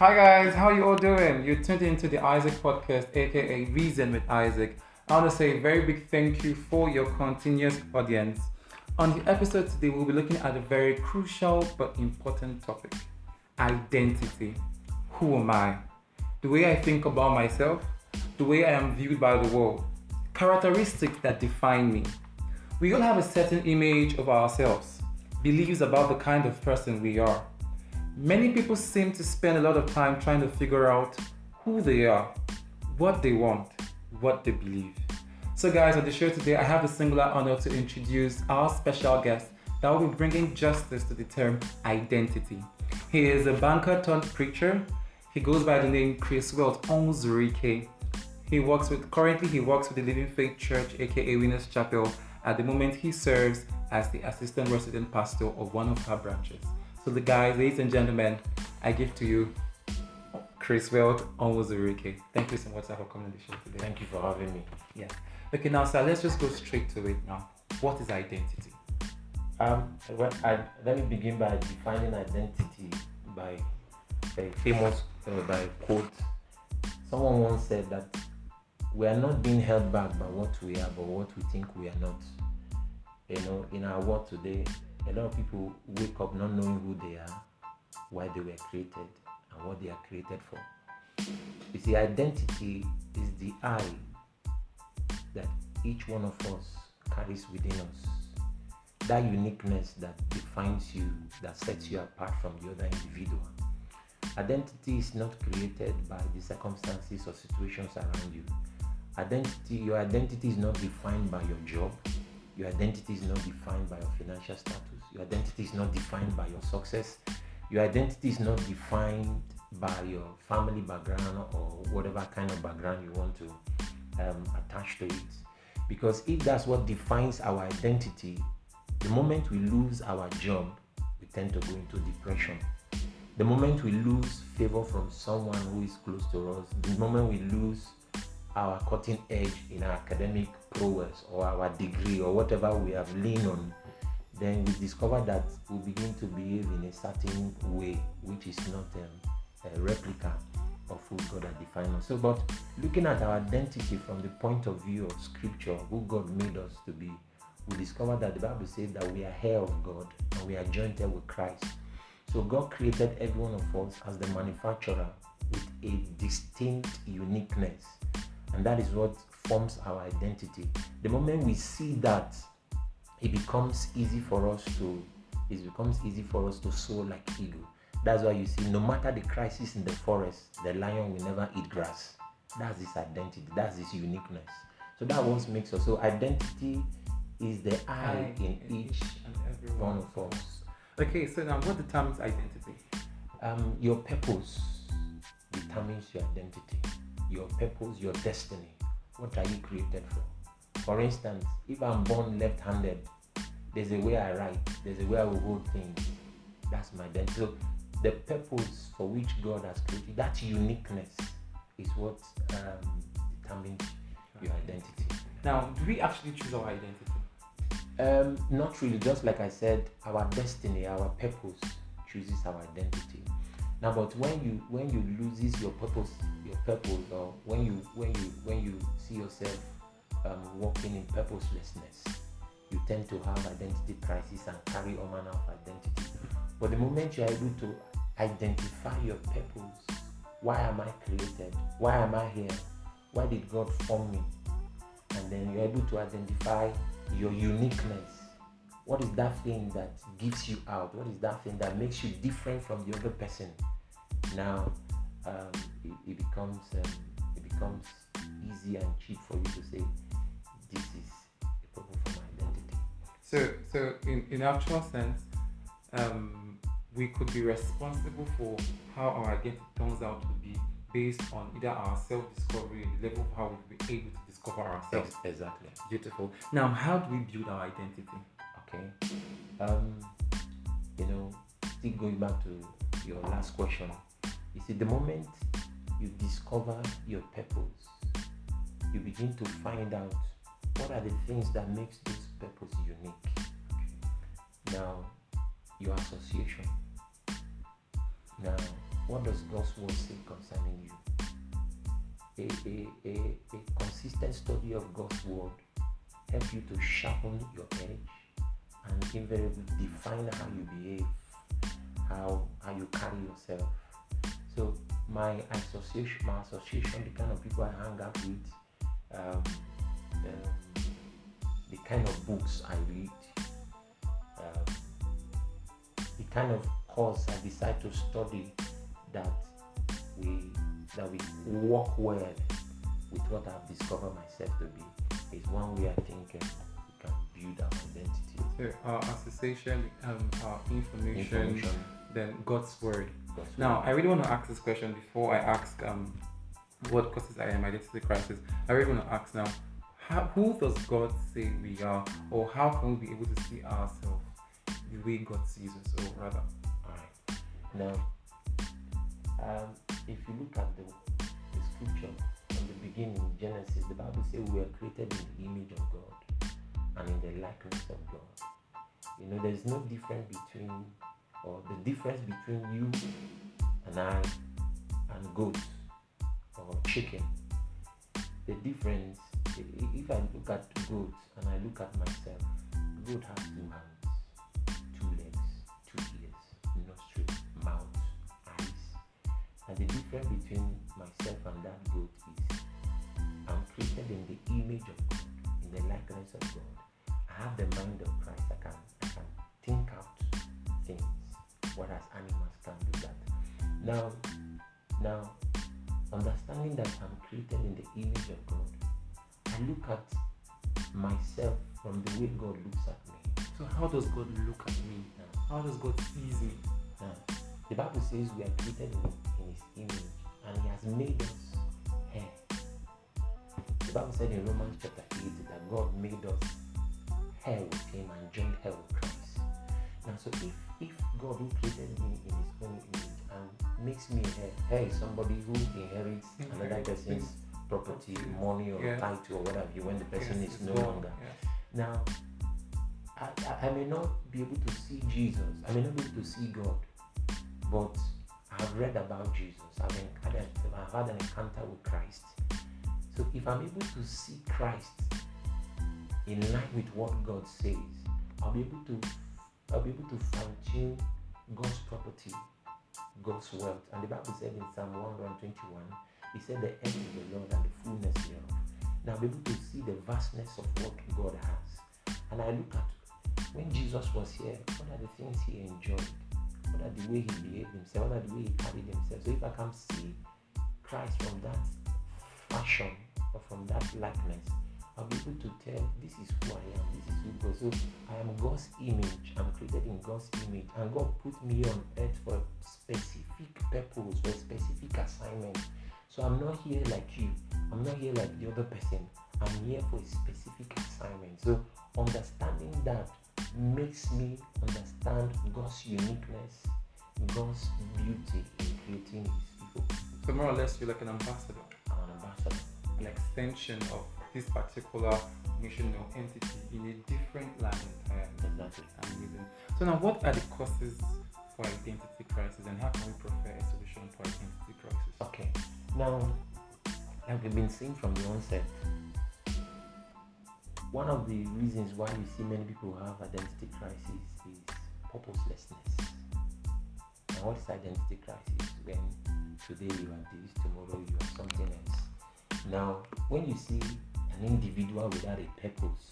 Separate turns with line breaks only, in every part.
Hi guys, how are you all doing? You're tuned into the Izik Podcast, aka Reason with Izik. I want to say a very big thank you for your continuous audience. On the episode today, we'll be looking at a very crucial but important topic identity. Who am I? The way I think about myself, the way I am viewed by the world, characteristics that define me. We all have a certain image of ourselves, beliefs about the kind of person we are. Many people seem to spend a lot of time trying to figure out who they are, what they want, what they believe. So, guys, on the show today, I have the singular honor to introduce our special guest that will be bringing justice to the term identity. He is a banker turned preacher. He goes by the name Chris Welt Onwuzurike. He works with currently he works with the Living Faith Church, aka Winners Chapel. At the moment, he serves as the assistant resident pastor of one of her branches. The guys, ladies and gentlemen, I give to you Chris Weld Onwuzurike. Thank you so much sir, for coming on the show today.
Thank you for having me.
Yeah. Okay, now sir, let's just go straight to it now. What is identity?
Um, well, I, let me begin by defining identity by a famous uh, by quote. Someone once said that we are not being held back by what we are, but what we think we are not. You know, in our world today, a lot of people wake up not knowing who they are, why they were created, and what they are created for. You see, identity is the I that each one of us carries within us. That uniqueness that defines you, that sets you apart from the other individual. Identity is not created by the circumstances or situations around you. Identity, your identity is not defined by your job. Your identity is not defined by your financial status. Your identity is not defined by your success. Your identity is not defined by your family background or whatever kind of background you want to um, attach to it. Because if that's what defines our identity, the moment we lose our job, we tend to go into depression. The moment we lose favor from someone who is close to us, the moment we lose our cutting edge in our academic prowess or our degree or whatever we have leaned on, then we discover that we begin to behave in a certain way, which is not um, a replica of who God has defined us. So, but looking at our identity from the point of view of Scripture, who God made us to be, we discover that the Bible says that we are heir of God and we are joined with Christ. So, God created every one of us as the manufacturer with a distinct uniqueness, and that is what forms our identity. The moment we see that, it becomes easy for us to it becomes easy for us to soar like eagle. That's why you see, no matter the crisis in the forest, the lion will never eat grass. That's his identity. That's his uniqueness. So that what makes us. So identity is the I, in, each
and every
one of us.
Okay, so now what determines identity?
Um, your purpose determines your identity. Your purpose, your destiny. What are you created for? For instance, if I'm born left-handed, there's a way I write, there's a way I will hold things. That's my identity. So the purpose for which God has created, that uniqueness is what um, determines your identity.
Now, do we actually choose our identity?
Um, not really. Just like I said, our destiny, our purpose chooses our identity. Now, but when you when you loses your purpose, your purpose, or when you when you when you see yourself um, walking in purposelessness, you tend to have identity crisis and carry all manner of identity. But the moment you are able to identify your purpose, why am I created? Why am I here? Why did God form me? And then you're able to identify your uniqueness. What is that thing that gives you out? What is that thing that makes you different from the other person? Now, um, it, it, becomes um, it becomes easy and cheap for you to say, "This is a problem for my identity."
So, so in in actual sense, um, we could be responsible for how our identity turns out to be based on either our self-discovery the level of how we've been able to discover ourselves.
Exactly.
Beautiful. Now, how do we build our identity?
Okay. Um, you know, still going back to your last question. You see, the moment you discover your purpose, you begin to find out what are the things that makes this purpose unique. Now, your association. Now, what does God's word say concerning you? A, a, a, a consistent study of God's word help you to sharpen your edge and invariably define how you behave, how how you carry yourself. So my association, my association, the kind of people I hang out with, um, um, the kind of books I read, um, the kind of course I decide to study that we that we work well with what I've discovered myself to be is one way I think uh, we can build our identity.
So our association, um, our information,
Information,
then God's word.
God's
Now,
word.
I really want to ask this question before I ask um, what causes I am identity crisis. I really want to ask now, how, who does God say we are, or how can we be able to see ourselves the way God sees us, or rather?
Now, um, if you look at the, the scripture from the beginning, Genesis, the Bible says we were created in the image of God and in the likeness of God. You know, there's no difference between, or the difference between you and I and goat or chicken. The difference, if I look at goat and I look at myself, goat has two hands, two legs, two ears, nostrils, mouth, eyes. And the difference between myself and that goat is I'm created in the image of God, the likeness of God. I have the mind of Christ. I can I can think out things, whereas animals can't do that. Now now understanding that I'm created in the image of God, I look at myself from the way God looks at me.
So, how does God look at me?
Now,
How does God sees me?
Now, the Bible says we are created in, in His image and He has made us heir. The Bible said in Romans chapter 8 that God made us heir with Him and joined heir with Christ. Now, so if, if God who created me in His own image and makes me a heir, heir somebody who inherits another person's
things.
property, money, or
Yeah.
title, or whatever you when the person
Yes,
is no
gone.
longer.
Yes.
Now, I, I, I may not be able to see Jesus. I may not be able to see God, but I've read about Jesus. I've, en- had an- I've had an encounter with Christ. So if I'm able to see Christ in line with what God says, I'll be able to I'll be able to fine tune God's property, God's wealth. And the Bible said in Psalm 121, He said, The earth is the Lord and the fullness thereof. Now I'll be able to see the vastness of what God has. And I look at when Jesus was here, what are the things he enjoyed? What are the way he behaved himself? What are the way he carried himself? So if I can see Christ from that fashion or from that likeness, I'll be able to tell this is who I am, this is who God. So I am God's image. I'm created in God's image, and God put me on earth for a specific purpose, for a specific assignment. So I'm not here like you. I'm not here like the other person. I'm here for a specific assignment. So understanding that makes me understand God's uniqueness, God's beauty in creating His people.
So, more or less, you're like an ambassador,
I'm an ambassador.
an extension of this particular mission or entity in a different land entirely.
Exactly.
Amazing. So now, what are the causes for identity crisis, and how can we prefer a solution to identity crisis?
Okay. Now, like we've been seeing from the onset, one of the reasons why you see many people have identity crisis is purposelessness. Now, what is identity crisis? When today you are this, tomorrow you are something else. Now, when you see an individual without a purpose,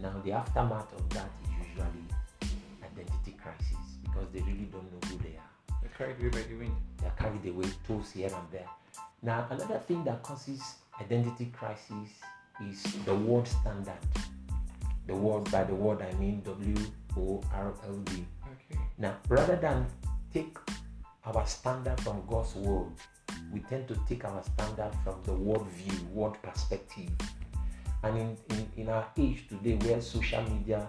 now the aftermath of that is usually identity crisis because they really don't know who they are
They're carried away by the wind.
they are carried away, toes here and there. Now, another thing that causes identity crisis is the word standard. The word, by the word, I mean W O R L D.
Okay.
Now, rather than take our standard from God's word, we tend to take our standard from the world view, world perspective. And in, in, in our age today, where social media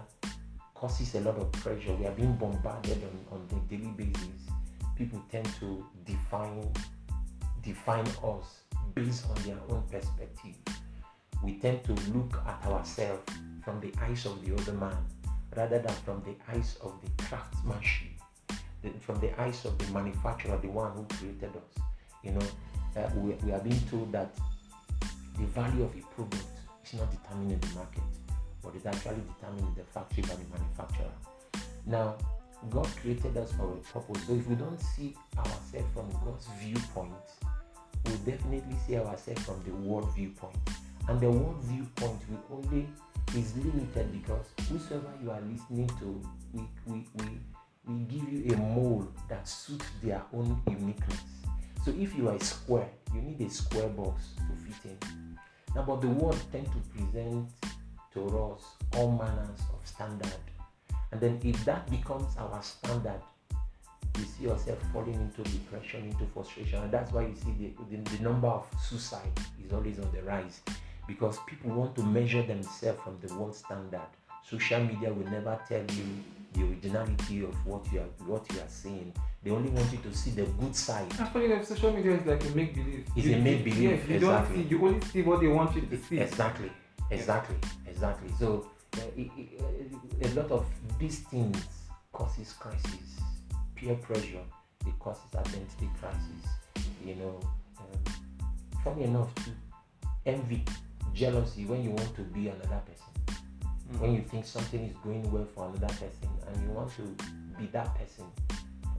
causes a lot of pressure, we are being bombarded on, on a daily basis. People tend to define define us based on their own perspective. We tend to look at ourselves from the eyes of the other man rather than from the eyes of the craftsmanship the, from the eyes of the manufacturer, the one who created us. You know, uh, we, we are being told that the value of a product is not determined in the market, but it's actually determined in the factory by the manufacturer. Now, God created us for a purpose. So if we don't see ourselves from God's viewpoint, we'll definitely see ourselves from the world viewpoint. And the world viewpoint will only is limited because whosoever you are listening to, we, we, we, we give you a mold that suits their own uniqueness. So if you are a square, you need a square box to fit in. Now, but the world tend to present to us all manners of standard. And then if that becomes our standard, you see yourself falling into depression, into frustration. And that's why you see the, the, the number of suicide is always on the rise because people want to measure themselves from the world standard. Social media will never tell you the originality of what you are what you are saying. They only want you to see the good side.
Actually, like social media is like a make believe.
It's a make-believe,
Yeah, you don't
exactly.
see. You only see what they want you to see.
Exactly, exactly, exactly. So uh, it, it, a lot of these things causes crisis, peer pressure. It causes identity crisis. You know, um, funny enough, too, envy, jealousy when you want to be another person.
Mm.
When you think something is going well for another person and you want to be that person,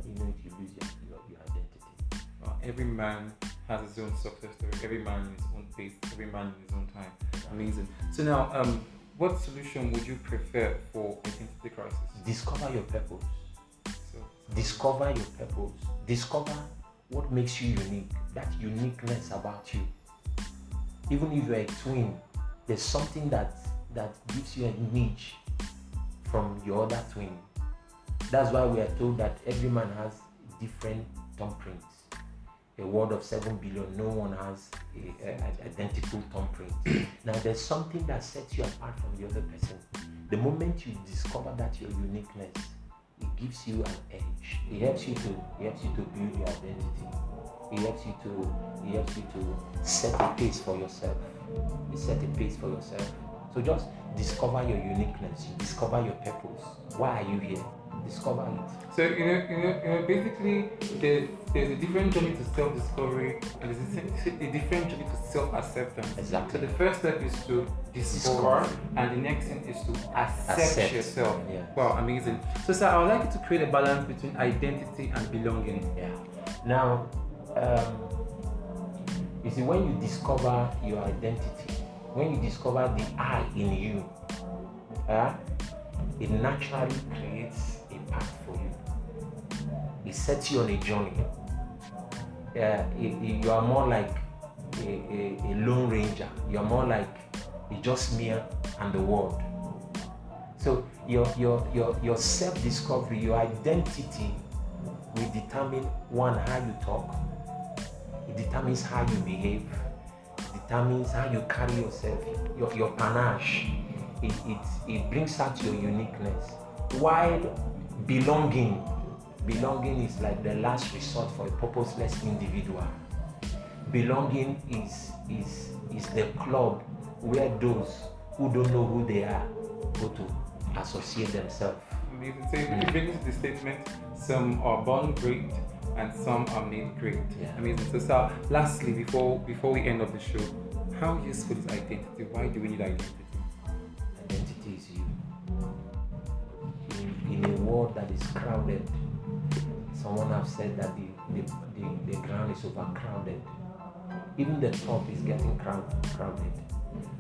you know if you lose your, your, your identity.
Uh, every man has his own success story. Every man in his own pace. Every man in his own time. Amazing. So now, um, what solution would you prefer for identity crisis?
Discover your purpose.
So,
discover your purpose discover what makes you unique that uniqueness about you even if you're a twin there's something that that gives you a niche from your other twin that's why we are told that every man has different thumbprints a world of 7 billion no one has a, a- a- identical thumbprint now there's something that sets you apart from the other person the moment you discover that your uniqueness it gives you an edge. It helps you to helps you to build your identity. It helps you to it helps you to set a pace for yourself. You set a pace for yourself. So just discover your uniqueness. You discover your purpose. Why are you here? Discover it.
so you know, you know, you know basically, there, there's a different journey to self-discovery, and there's a, a different journey to self-acceptance.
Exactly.
So the first step is to discover, and the next thing is to accept,
Accept.
yourself.
Yeah.
Wow, amazing. So, sir, I would like you to create a balance between identity and belonging.
Yeah. Now, um, you see, when you discover your identity, when you discover the I in you, uh, it naturally creates a path for you. It sets you on a journey. Yeah, it- it- you are more like a, a, a lone ranger. You are more like just me and the world. So your your your your self-discovery, your identity will determine one how you talk. It determines how you behave. It means how you carry yourself. Your your panache. It it, it brings out your uniqueness. While belonging, belonging is like the last resort for a purposeless individual. Belonging is is is the club where those who don't know who they are go to associate themselves.
Amazing. So, if you bring the statement, some are born great and some are made great.
Yeah.
Amazing. So, sir, lastly, before before we end up the show, how useful is identity? Why do we need identity?
identity is you. In, in a world that is crowded, someone have said that the, the, the, the ground is overcrowded. Even the top is getting crowd, crowded.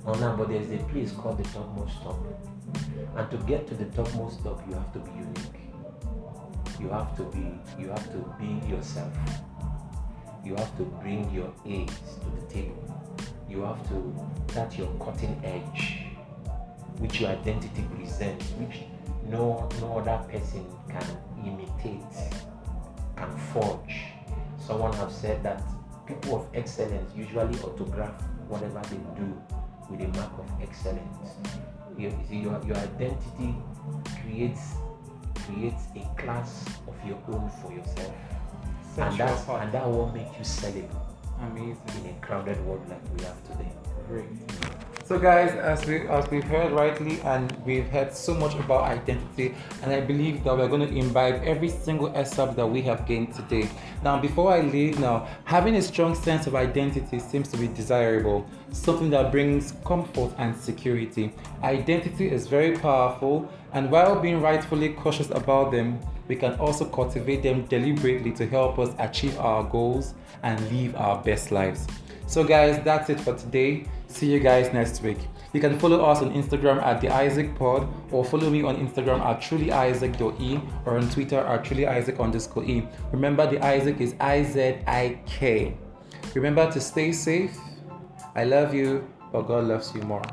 Oh no, but there's a place called the topmost top. And to get to the topmost top, you have to be unique. You have to be, you have to be yourself. You have to bring your A's to the table. You have to, that's your cutting edge which your identity presents, which no no other person can imitate, can forge. Someone have said that people of excellence usually autograph whatever they do with a mark of excellence. Your, your identity creates creates a class of your own for yourself, and
Set
that's
apart.
and that will make you sellable
Amazing.
in a crowded world like we have today.
Great. So, guys, as we as we've heard rightly, and we've heard so much about identity, and I believe that we're going to imbibe every single excerpt that we have gained today. Now, before I leave, now having a strong sense of identity seems to be desirable, something that brings comfort and security. Identity is very powerful, and while being rightfully cautious about them, we can also cultivate them deliberately to help us achieve our goals and live our best lives. So, guys, that's it for today. See you guys next week. You can follow us on Instagram at the Izik Pod or follow me on Instagram at trulyizik.e or on Twitter at trulyizik underscore e. Remember, the Izik is I Z I K. Remember to stay safe. I love you, but God loves you more.